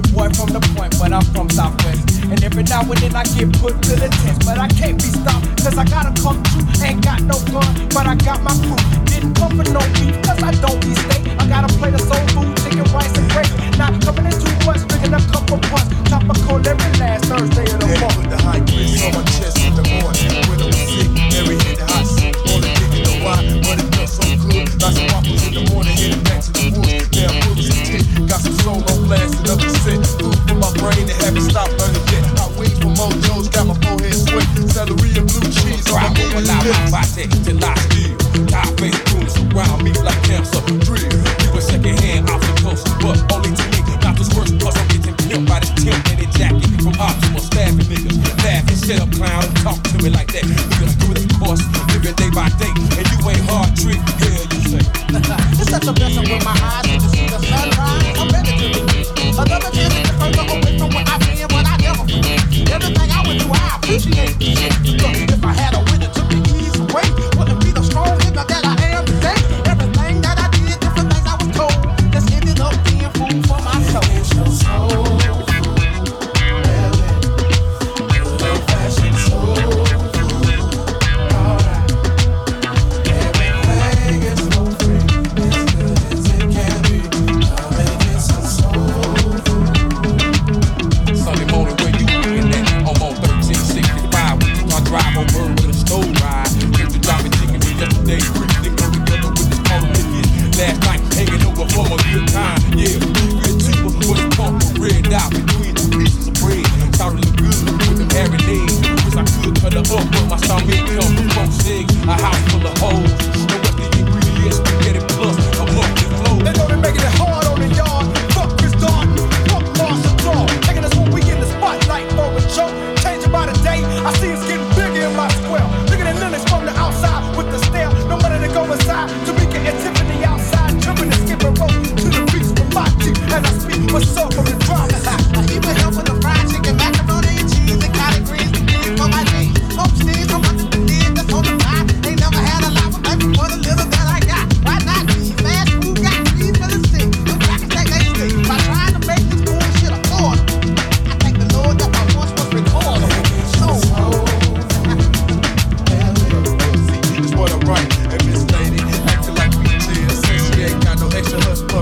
boy from the point, but I'm from Southwest. And every now and then I get put to the test, but I can't be stopped, cause I gotta come through. Ain't got no gun, but I got my crew. Didn't come for no beef, cause I don't be steak. I gotta play the soul food, chicken, rice, and clown, and talk to me like that. Because through the course, living day by day, and you ain't hard trick, hell you say. It's such a blessing with my eyes to see the sunrise. I'm ready to. Another chance to further away from where I've been, but I never forget. Everything I went through, I appreciate. With yesterday. Freezing go together with cold liquid. Last night hanging over for a good time. Yeah, good cheaper with a pump red out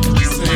fucking you say?